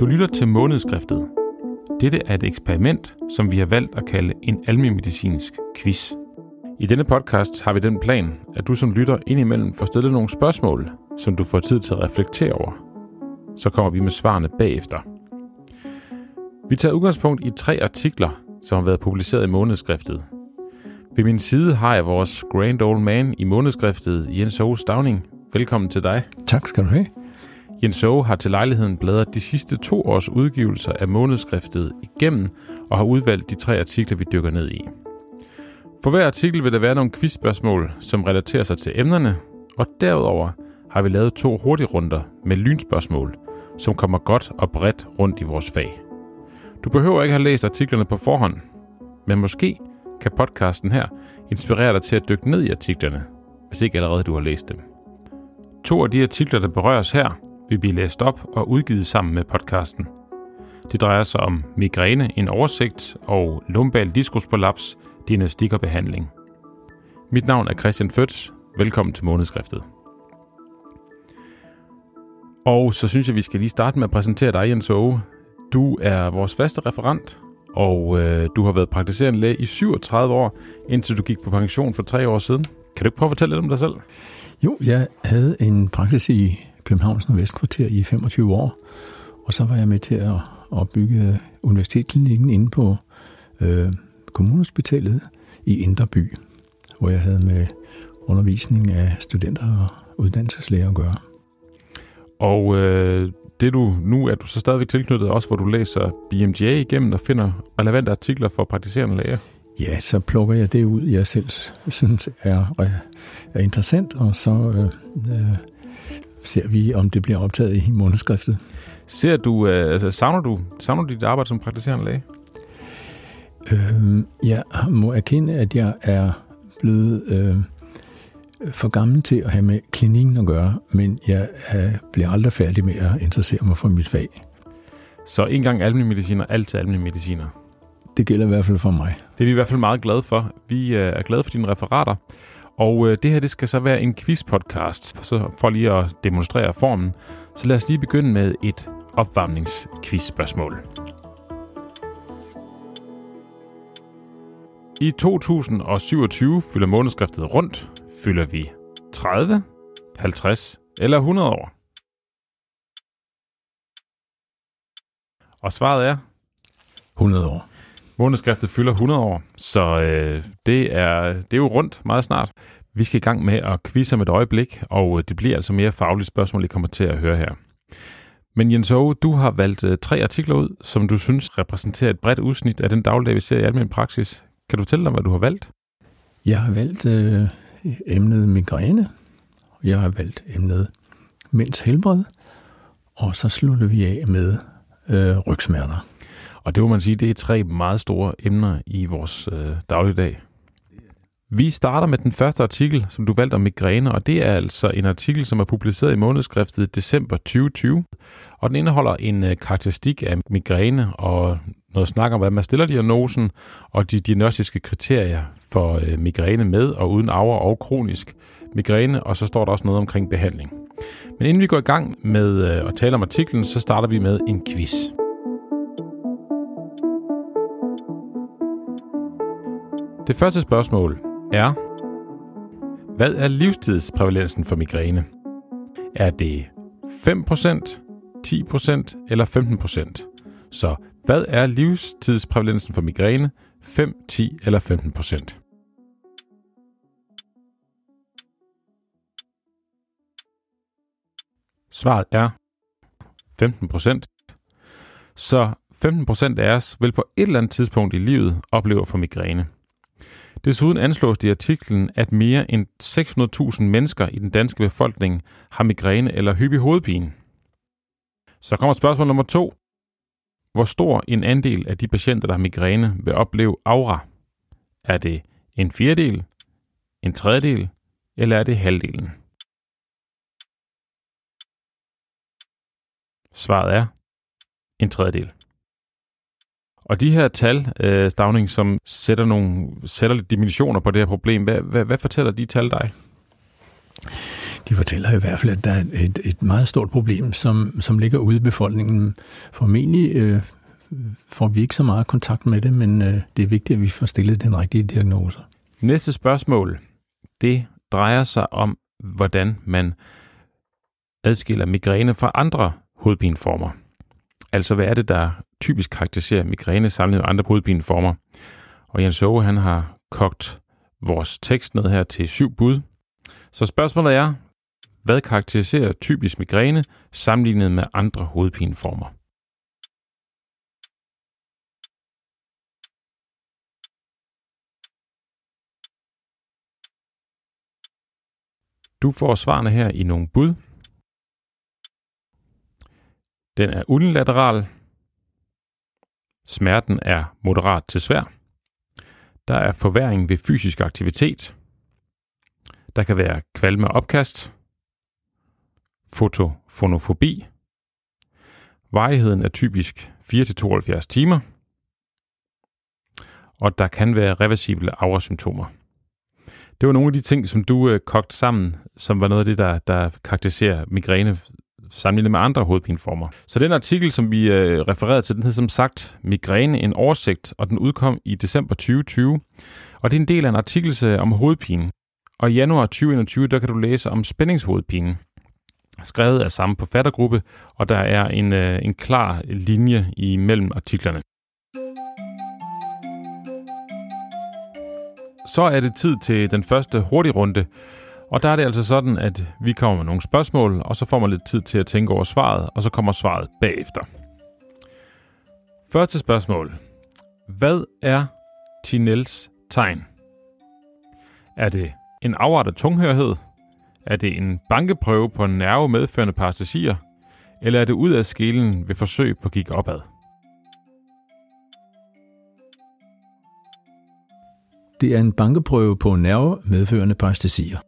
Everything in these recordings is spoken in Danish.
Du lytter til månedskriftet. Dette er et eksperiment, som vi har valgt at kalde en almindelig quiz. I denne podcast har vi den plan, at du som lytter indimellem får stillet nogle spørgsmål, som du får tid til at reflektere over. Så kommer vi med svarene bagefter. Vi tager udgangspunkt i tre artikler, som har været publiceret i månedskriftet. Ved min side har jeg vores grand old man i månedskriftet, Jens Aarhus Stavning. Velkommen til dig. Tak skal du have. Jens Aage har til lejligheden bladret de sidste to års udgivelser af månedskriftet igennem og har udvalgt de tre artikler, vi dykker ned i. For hver artikel vil der være nogle quizspørgsmål, som relaterer sig til emnerne, og derudover har vi lavet to hurtige runder med lynspørgsmål, som kommer godt og bredt rundt i vores fag. Du behøver ikke have læst artiklerne på forhånd, men måske kan podcasten her inspirere dig til at dykke ned i artiklerne, hvis ikke allerede du har læst dem. To af de artikler, der berøres her, vil blive læst op og udgivet sammen med podcasten. Det drejer sig om migræne, en oversigt og lumbal diskusprolaps, diagnostik og behandling. Mit navn er Christian Føds. Velkommen til månedskriftet. Og så synes jeg, vi skal lige starte med at præsentere dig, Jens Åge. Du er vores faste referent, og øh, du har været praktiserende læge i 37 år, indtil du gik på pension for tre år siden. Kan du ikke prøve at fortælle lidt om dig selv? Jo, jeg havde en praksis i Københavns Nordvestkvarter i 25 år, og så var jeg med til at, opbygge universitetsklinikken inde på øh, kommunhospitalet i Inderby, hvor jeg havde med undervisning af studenter og uddannelseslæger at gøre. Og øh, det du nu er du så stadigvæk tilknyttet også, hvor du læser BMJ igennem og finder relevante artikler for praktiserende læger? Ja, så plukker jeg det ud, jeg selv synes er, er interessant, og så øh, øh, ser vi, om det bliver optaget i månedskriftet. Ser du, øh, altså, savner du, savner du dit arbejde som praktiserende læge? Øh, jeg må erkende, at jeg er blevet øh, for gammel til at have med klinikken at gøre, men jeg øh, bliver aldrig færdig med at interessere mig for mit fag. Så en gang almindelig mediciner, altid almindelig mediciner? Det gælder i hvert fald for mig. Det er vi i hvert fald meget glade for. Vi øh, er glade for dine referater. Og øh, det her det skal så være en quiz-podcast, så for lige at demonstrere formen. Så lad os lige begynde med et opvarmningsquiz-spørgsmål. I 2027 fylder månedskriftet rundt. Fylder vi 30, 50 eller 100 år? Og svaret er? 100 år. Månedskriftet fylder 100 år, så øh, det, er, det er jo rundt meget snart. Vi skal i gang med at quizze om et øjeblik, og øh, det bliver altså mere faglige spørgsmål, I kommer til at høre her. Men Jens Aage, du har valgt øh, tre artikler ud, som du synes repræsenterer et bredt udsnit af den dagligdag, vi ser i almindelig praksis. Kan du fortælle dig, hvad du har valgt? Jeg har valgt øh, emnet migræne, jeg har valgt emnet mænds helbred, og så slutter vi af med øh, rygsmerter. Og det må man sige, det er tre meget store emner i vores øh, dagligdag. Vi starter med den første artikel, som du valgte om migræne, og det er altså en artikel, som er publiceret i månedskriftet december 2020. Og den indeholder en øh, karakteristik af migræne og noget snak om, hvad man stiller diagnosen, og de diagnostiske kriterier for øh, migræne med og uden arver og kronisk migræne, og så står der også noget omkring behandling. Men inden vi går i gang med øh, at tale om artiklen, så starter vi med en quiz. Det første spørgsmål er, hvad er livstidsprævalensen for migræne? Er det 5%, 10% eller 15%? Så hvad er livstidsprævalensen for migræne? 5, 10 eller 15%? Svaret er 15%. Så 15% af os vil på et eller andet tidspunkt i livet opleve for migræne. Desuden anslås det i artiklen, at mere end 600.000 mennesker i den danske befolkning har migræne eller hyppig hovedpine. Så kommer spørgsmål nummer to. Hvor stor en andel af de patienter, der har migræne, vil opleve aura? Er det en fjerdedel, en tredjedel, eller er det halvdelen? Svaret er en tredjedel. Og de her tal, øh, Stavning, som sætter nogle sætter lidt dimensioner på det her problem, hvad, hvad, hvad fortæller de tal dig? De fortæller i hvert fald, at der er et, et meget stort problem, som, som ligger ude i befolkningen. Formentlig øh, får vi ikke så meget kontakt med det, men øh, det er vigtigt, at vi får stillet den rigtige diagnose. Næste spørgsmål, det drejer sig om, hvordan man adskiller migræne fra andre hovedpineformer. Altså, hvad er det, der typisk karakteriserer migræne sammenlignet med andre hovedpineformer? Og Jens Ove, han har kogt vores tekst ned her til syv bud. Så spørgsmålet er, hvad karakteriserer typisk migræne sammenlignet med andre hovedpineformer? Du får svarene her i nogle bud. Den er unilateral. Smerten er moderat til svær. Der er forværing ved fysisk aktivitet. Der kan være kvalme og opkast. Fotofonofobi. Varigheden er typisk 4-72 timer. Og der kan være reversible aurasymptomer. Det var nogle af de ting, som du øh, kogte sammen, som var noget af det, der, der karakteriserer migræne sammenlignet med andre hovedpineformer. Så den artikel, som vi øh, refererede til, den hed som sagt Migræne, en oversigt, og den udkom i december 2020. Og det er en del af en artikel om hovedpine. Og i januar 2021, der kan du læse om spændingshovedpine, skrevet af samme forfattergruppe, og der er en, øh, en klar linje imellem artiklerne. Så er det tid til den første hurtigrunde, og der er det altså sådan, at vi kommer med nogle spørgsmål, og så får man lidt tid til at tænke over svaret, og så kommer svaret bagefter. Første spørgsmål. Hvad er Tinels tegn? Er det en afart af tunghørhed? Er det en bankeprøve på en nerve medførende parastasier? Eller er det ud af skelen ved forsøg på at kigge opad? Det er en bankeprøve på nerve medførende parastasier.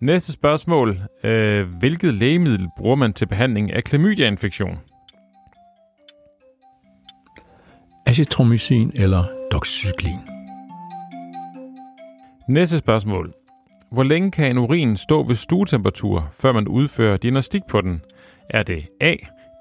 Næste spørgsmål. Øh, hvilket lægemiddel bruger man til behandling af klamydia-infektion? Azithromycin eller doxycyklin. Næste spørgsmål. Hvor længe kan en urin stå ved stuetemperatur, før man udfører diagnostik på den? Er det A.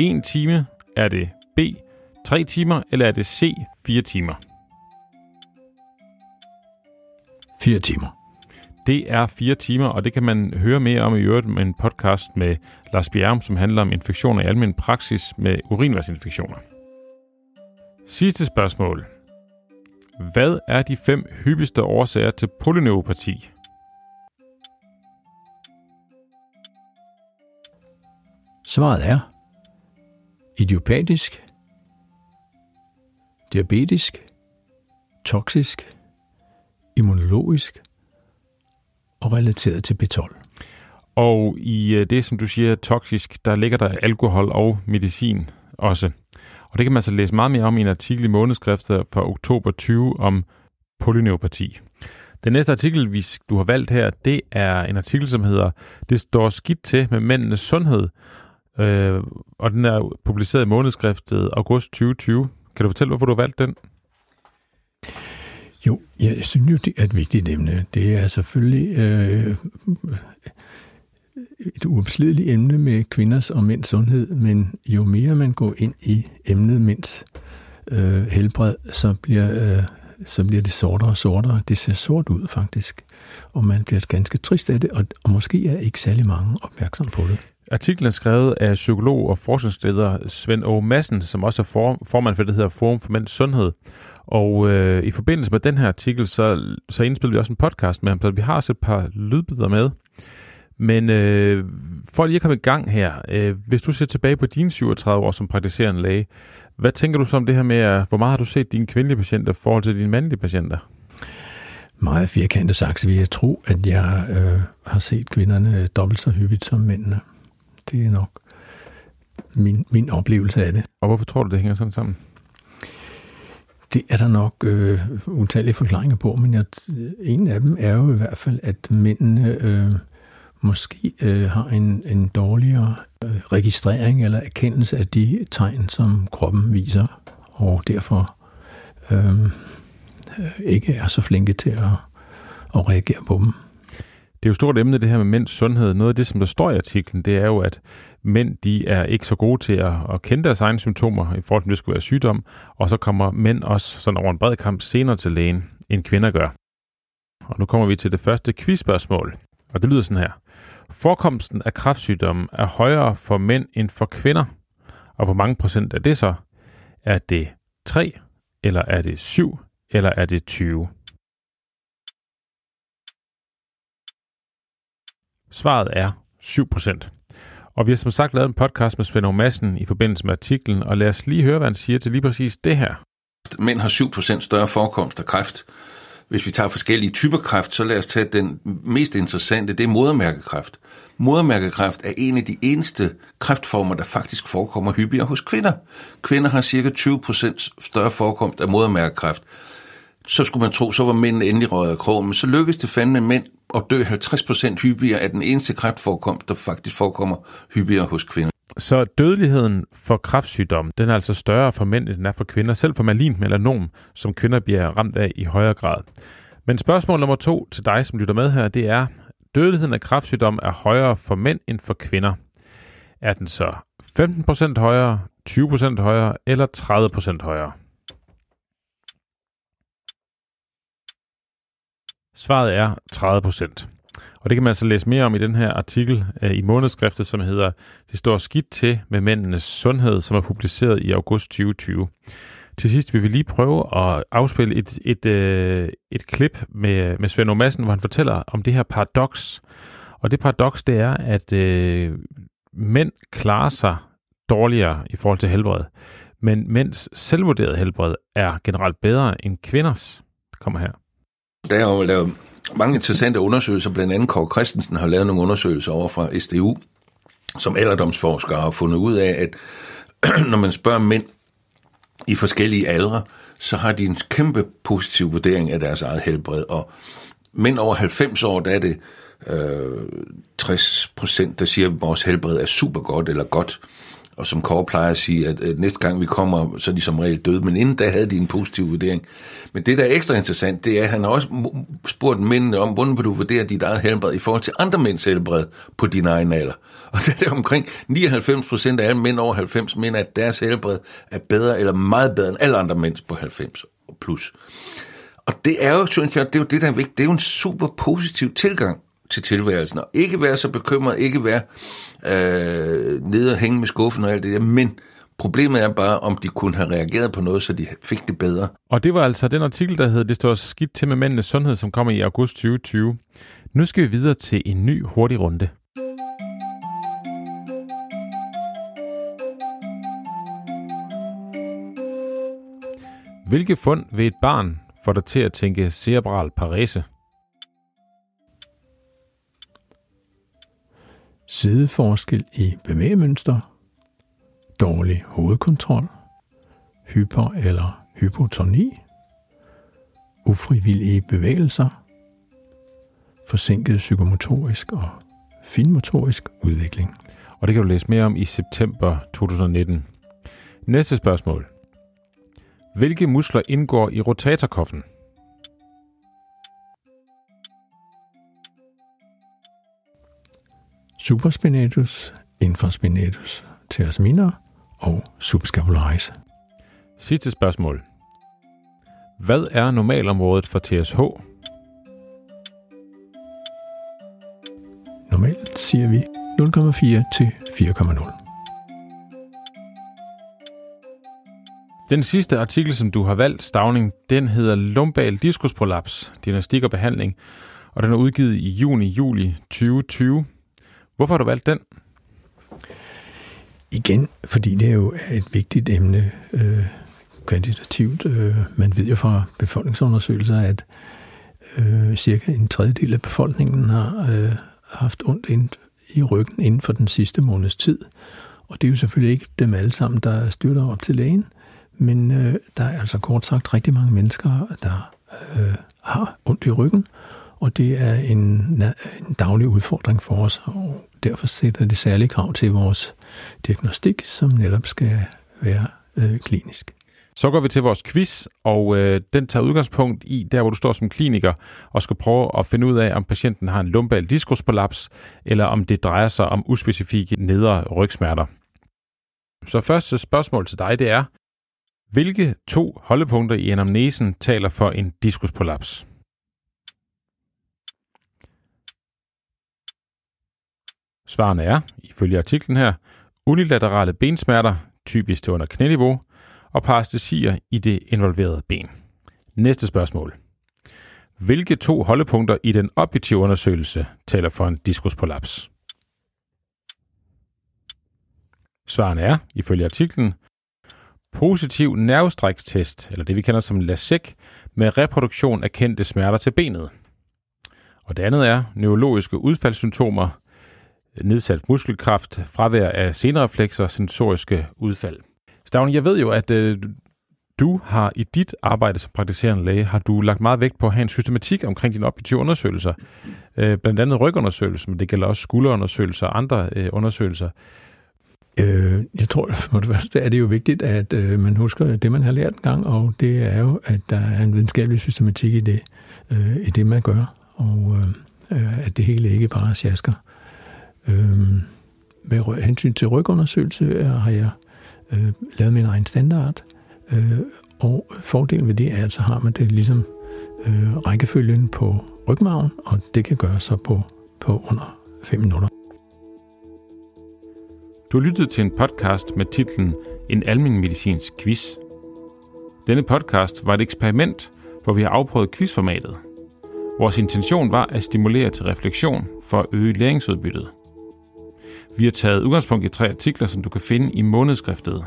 1 time? Er det B. 3 timer? Eller er det C. 4 timer? 4 timer. Det er fire timer, og det kan man høre mere om i øvrigt med en podcast med Lars Bjerrum, som handler om infektioner i almindelig praksis med urinvejsinfektioner. Sidste spørgsmål. Hvad er de fem hyppigste årsager til polyneuropati? Svaret er idiopatisk, diabetisk, toksisk, immunologisk og relateret til B12. Og i øh, det, som du siger, toksisk, der ligger der alkohol og medicin også. Og det kan man så læse meget mere om i en artikel i månedskriftet fra oktober 20 om polyneuropati. Den næste artikel, vi, du har valgt her, det er en artikel, som hedder Det står skidt til med mændenes sundhed. Øh, og den er publiceret i månedskriftet august 2020. Kan du fortælle, hvorfor du har valgt den? Jo, jeg synes jo, det er et vigtigt emne. Det er selvfølgelig øh, et uopslideligt emne med kvinders og mænds sundhed, men jo mere man går ind i emnet mænds øh, helbred, så bliver, øh, så bliver det sortere og sortere. Det ser sort ud faktisk, og man bliver ganske trist af det, og, og måske er ikke særlig mange opmærksom på det. Artiklen er skrevet af psykolog og forskningsleder Svend O. Madsen, som også er formand for det, der hedder Forum for Mænds Sundhed. Og øh, i forbindelse med den her artikel, så, så indspillede vi også en podcast med ham, så vi har også et par lydbidder med. Men øh, for lige at komme i gang her, øh, hvis du ser tilbage på dine 37 år som praktiserende læge, hvad tænker du så om det her med, hvor meget har du set dine kvindelige patienter i forhold til dine mandlige patienter? Meget firkantet sagt, så vil jeg tro, at jeg øh, har set kvinderne dobbelt så hyppigt som mændene. Det er nok min, min oplevelse af det. Og hvorfor tror du, det hænger sådan sammen? Det er der nok øh, utallige forklaringer på, men jeg, en af dem er jo i hvert fald, at mændene øh, måske øh, har en, en dårligere øh, registrering eller erkendelse af de tegn, som kroppen viser, og derfor øh, øh ikke er så flinke til at, at reagere på dem. Det er jo stort emne, det her med mænds sundhed. Noget af det, som der står i artiklen, det er jo, at mænd de er ikke så gode til at, at kende deres egne symptomer i forhold til, at det skulle være sygdom, og så kommer mænd også sådan over en bred kamp senere til lægen, end kvinder gør. Og nu kommer vi til det første quizspørgsmål, og det lyder sådan her. Forekomsten af kræftsygdommen er højere for mænd end for kvinder. Og hvor mange procent er det så? Er det 3, eller er det 7, eller er det 20? Svaret er 7%. Og vi har som sagt lavet en podcast med Svend Madsen i forbindelse med artiklen, og lad os lige høre, hvad han siger til lige præcis det her. Mænd har 7% større forekomst af kræft. Hvis vi tager forskellige typer kræft, så lad os tage den mest interessante, det er modermærkekræft. Modermærkekræft er en af de eneste kræftformer, der faktisk forekommer hyppigere hos kvinder. Kvinder har cirka 20% større forekomst af modermærkekræft. Så skulle man tro, så var mændene endelig røget af krogen, men så lykkedes det fandme mænd at dø 50% hyppigere af den eneste kræftforekomst, der faktisk forekommer hyppigere hos kvinder. Så dødeligheden for kræftsygdom, den er altså større for mænd, end den er for kvinder, selv for malin melanom, som kvinder bliver ramt af i højere grad. Men spørgsmål nummer to til dig, som lytter med her, det er, dødeligheden af kræftsygdom er højere for mænd end for kvinder. Er den så 15% højere, 20% højere eller 30% højere? Svaret er 30%. Og det kan man altså læse mere om i den her artikel øh, i månedskriftet, som hedder Det står skidt til med mændenes sundhed, som er publiceret i august 2020. Til sidst vil vi lige prøve at afspille et, et, øh, et klip med, med Svend Madsen, hvor han fortæller om det her paradoks. Og det paradoks, det er, at øh, mænd klarer sig dårligere i forhold til helbred, men mænds selvvurderet helbred er generelt bedre end kvinders. Det kommer her. Der er jo lavet mange interessante undersøgelser, blandt andet Kåre Christensen har lavet nogle undersøgelser over fra SDU, som alderdomsforskere har fundet ud af, at når man spørger mænd i forskellige aldre, så har de en kæmpe positiv vurdering af deres eget helbred, og mænd over 90 år, der er det øh, 60 procent, der siger, at vores helbred er super godt eller godt. Og som Kåre plejer at sige, at, at næste gang vi kommer, så er de som regel døde. Men inden da havde de en positiv vurdering. Men det, der er ekstra interessant, det er, at han har også spurgt mændene om, hvordan vil du vurdere dit eget helbred i forhold til andre mænds helbred på din egen alder. Og det er omkring 99 procent af alle mænd over 90 mener, at deres helbred er bedre eller meget bedre end alle andre mænds på 90 plus. Og det er jo, synes jeg, det er jo det, der er vigtigt. Det er jo en super positiv tilgang til tilværelsen. Og ikke være så bekymret, ikke være øh, nede og hænge med skuffen og alt det der, men Problemet er bare, om de kunne have reageret på noget, så de fik det bedre. Og det var altså den artikel, der hed Det står skidt til med mændenes sundhed, som kommer i august 2020. Nu skal vi videre til en ny hurtig runde. Hvilke fund ved et barn får dig til at tænke cerebral parese? Sideforskel i bevægemønster, dårlig hovedkontrol, hyper- eller hypotoni, ufrivillige bevægelser, forsinket psykomotorisk og finmotorisk udvikling. Og det kan du læse mere om i september 2019. Næste spørgsmål. Hvilke muskler indgår i rotatorkoffen? Supraspinatus, infraspinatus, teres minor og subscapularis. Sidste spørgsmål. Hvad er normalområdet for TSH? Normalt siger vi 0,4 til 4,0. Den sidste artikel, som du har valgt, Stavning, den hedder Lumbal diskusprolaps, diagnostik og behandling, og den er udgivet i juni-juli 2020. Hvorfor har du valgt den? Igen, fordi det er jo et vigtigt emne øh, kvantitativt. Øh, man ved jo fra befolkningsundersøgelser, at øh, cirka en tredjedel af befolkningen har øh, haft ondt ind i ryggen inden for den sidste måneds tid. Og det er jo selvfølgelig ikke dem alle sammen, der styrter op til lægen, men øh, der er altså kort sagt rigtig mange mennesker, der øh, har ondt i ryggen, og det er en, en daglig udfordring for os, og derfor sætter det særlige krav til vores diagnostik, som netop skal være øh, klinisk. Så går vi til vores quiz, og øh, den tager udgangspunkt i der, hvor du står som kliniker og skal prøve at finde ud af, om patienten har en lumbal diskusprolaps, eller om det drejer sig om uspecifikke nedre rygsmerter. Så første spørgsmål til dig, det er, hvilke to holdepunkter i anamnesen taler for en diskusprolaps? Svarene er, ifølge artiklen her, unilaterale bensmerter, typisk til under knæniveau, og parastesier i det involverede ben. Næste spørgsmål. Hvilke to holdepunkter i den objektive undersøgelse taler for en diskusprolaps? Svarene er, ifølge artiklen, positiv nervestrækstest, eller det vi kender som LASIK, med reproduktion af kendte smerter til benet. Og det andet er neurologiske udfaldssymptomer, nedsat muskelkraft, fravær af senreflekser, sensoriske udfald. Stavn, jeg ved jo, at øh, du har i dit arbejde som praktiserende læge, har du lagt meget vægt på at have en systematik omkring dine objektive undersøgelser. Øh, blandt andet rygundersøgelser, men det gælder også skulderundersøgelser og andre øh, undersøgelser. Øh, jeg tror, for det første er det jo vigtigt, at øh, man husker det, man har lært en gang, og det er jo, at der er en videnskabelig systematik i det, øh, i det man gør, og øh, øh at det hele ikke bare er sjasker. Øh, med hensyn til rygundersøgelse øh, har jeg øh, lavet min egen standard, øh, og fordelen ved det er, at så har man det ligesom øh, rækkefølgen på rygmagen, og det kan gøres så på, på under 5 minutter. Du har lyttet til en podcast med titlen En almindelig medicinsk quiz. Denne podcast var et eksperiment, hvor vi har afprøvet quizformatet. Vores intention var at stimulere til refleksion for at øge læringsudbyttet. Vi har taget udgangspunkt i tre artikler, som du kan finde i månedskriftet.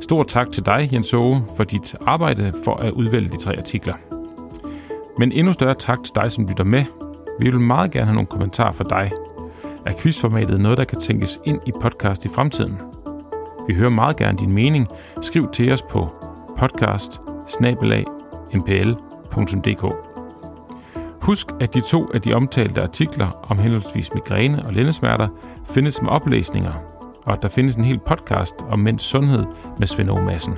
Stor tak til dig, Jens Åge, for dit arbejde for at udvælge de tre artikler. Men endnu større tak til dig, som lytter med. Vi vil meget gerne have nogle kommentarer fra dig. Er quizformatet noget, der kan tænkes ind i podcast i fremtiden? Vi hører meget gerne din mening. Skriv til os på podcast mpl.dk. Husk, at de to af de omtalte artikler om henholdsvis migræne og lændesmerter findes med oplæsninger, og at der findes en hel podcast om mænds sundhed med Svend Madsen.